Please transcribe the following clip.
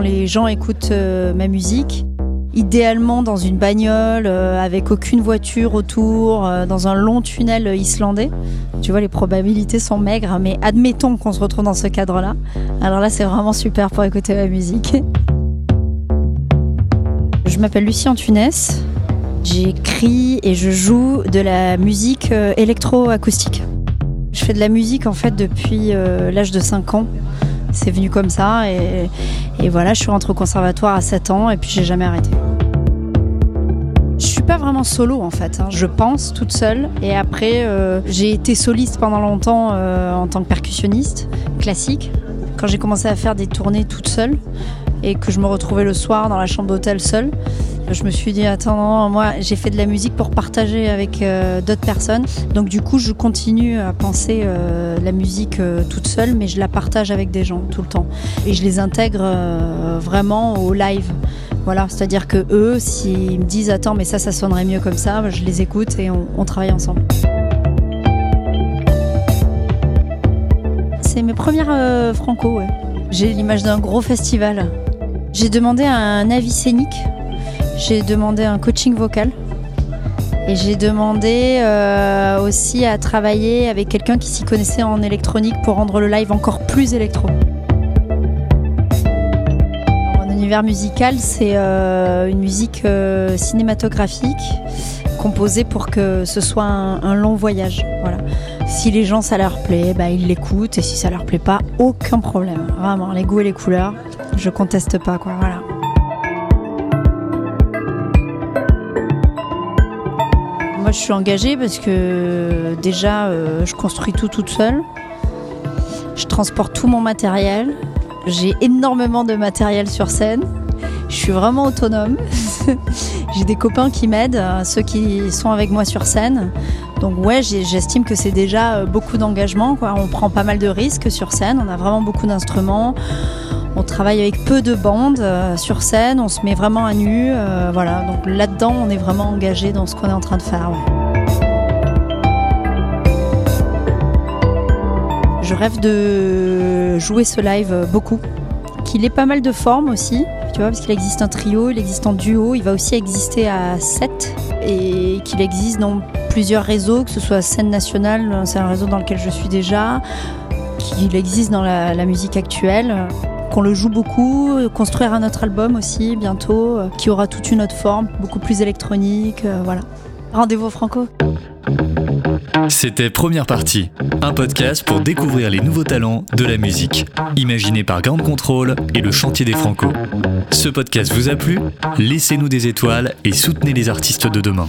les gens écoutent euh, ma musique. Idéalement dans une bagnole, euh, avec aucune voiture autour, euh, dans un long tunnel islandais. Tu vois, les probabilités sont maigres, mais admettons qu'on se retrouve dans ce cadre-là. Alors là, c'est vraiment super pour écouter ma musique. Je m'appelle Lucie Antunès. J'écris et je joue de la musique électro-acoustique. Je fais de la musique en fait depuis l'âge de 5 ans c'est venu comme ça. Et, voilà, je suis rentrée au conservatoire à 7 ans et puis j'ai jamais arrêté. Je suis pas vraiment solo en fait, hein. je pense toute seule. Et après, euh, j'ai été soliste pendant longtemps euh, en tant que percussionniste classique. Quand j'ai commencé à faire des tournées toute seule et que je me retrouvais le soir dans la chambre d'hôtel seule, je me suis dit, attends, moi j'ai fait de la musique pour partager avec euh, d'autres personnes. Donc du coup, je continue à penser euh, la musique euh, toute seule, mais je la partage avec des gens tout le temps. Et je les intègre vraiment au live. Voilà, c'est-à-dire que eux, s'ils me disent, attends, mais ça, ça sonnerait mieux comme ça, je les écoute et on, travaille ensemble. C'est mes premières franco, J'ai l'image d'un gros festival. J'ai demandé un avis scénique j'ai demandé un coaching vocal. Et j'ai demandé euh, aussi à travailler avec quelqu'un qui s'y connaissait en électronique pour rendre le live encore plus électro. Mon univers musical, c'est euh, une musique euh, cinématographique composée pour que ce soit un, long voyage. Voilà. Si les gens ça leur plaît, bah, ils l'écoutent et si ça leur plaît pas, aucun problème. Vraiment, les goûts et les couleurs, je conteste pas quoi. Voilà. Je suis engagée parce que déjà, euh, je construis tout toute seule. Je transporte tout mon matériel. J'ai énormément de matériel sur scène. Je suis vraiment autonome. J'ai des copains qui m'aident, euh, ceux qui sont avec moi sur scène. Donc ouais, j'estime que c'est déjà euh, beaucoup d'engagement. On prend pas mal de risques sur scène. On a vraiment beaucoup d'instruments. On travaille avec peu de bandes euh, sur scène, on se met vraiment à nu. Euh, voilà, donc là-dedans, on est vraiment engagé dans ce qu'on est en train de faire. Je rêve de jouer ce live beaucoup, qu'il ait pas mal de formes aussi, tu vois, parce qu'il existe un trio, il existe en duo, il va aussi exister à 7 et qu'il existe dans plusieurs réseaux, que ce soit scène nationale, c'est un réseau dans lequel je suis déjà, qu'il existe dans la musique actuelle qu'on le joue beaucoup, construire un autre album aussi bientôt, euh, qui aura toute une autre forme, beaucoup plus électronique, euh, voilà. Rendez-vous Franco. C'était Première Partie, un podcast pour découvrir les nouveaux talents de la musique, imaginé par Ground Control et le Chantier des Franco. Ce podcast vous a plu? Laissez-nous des étoiles et soutenez les artistes de demain.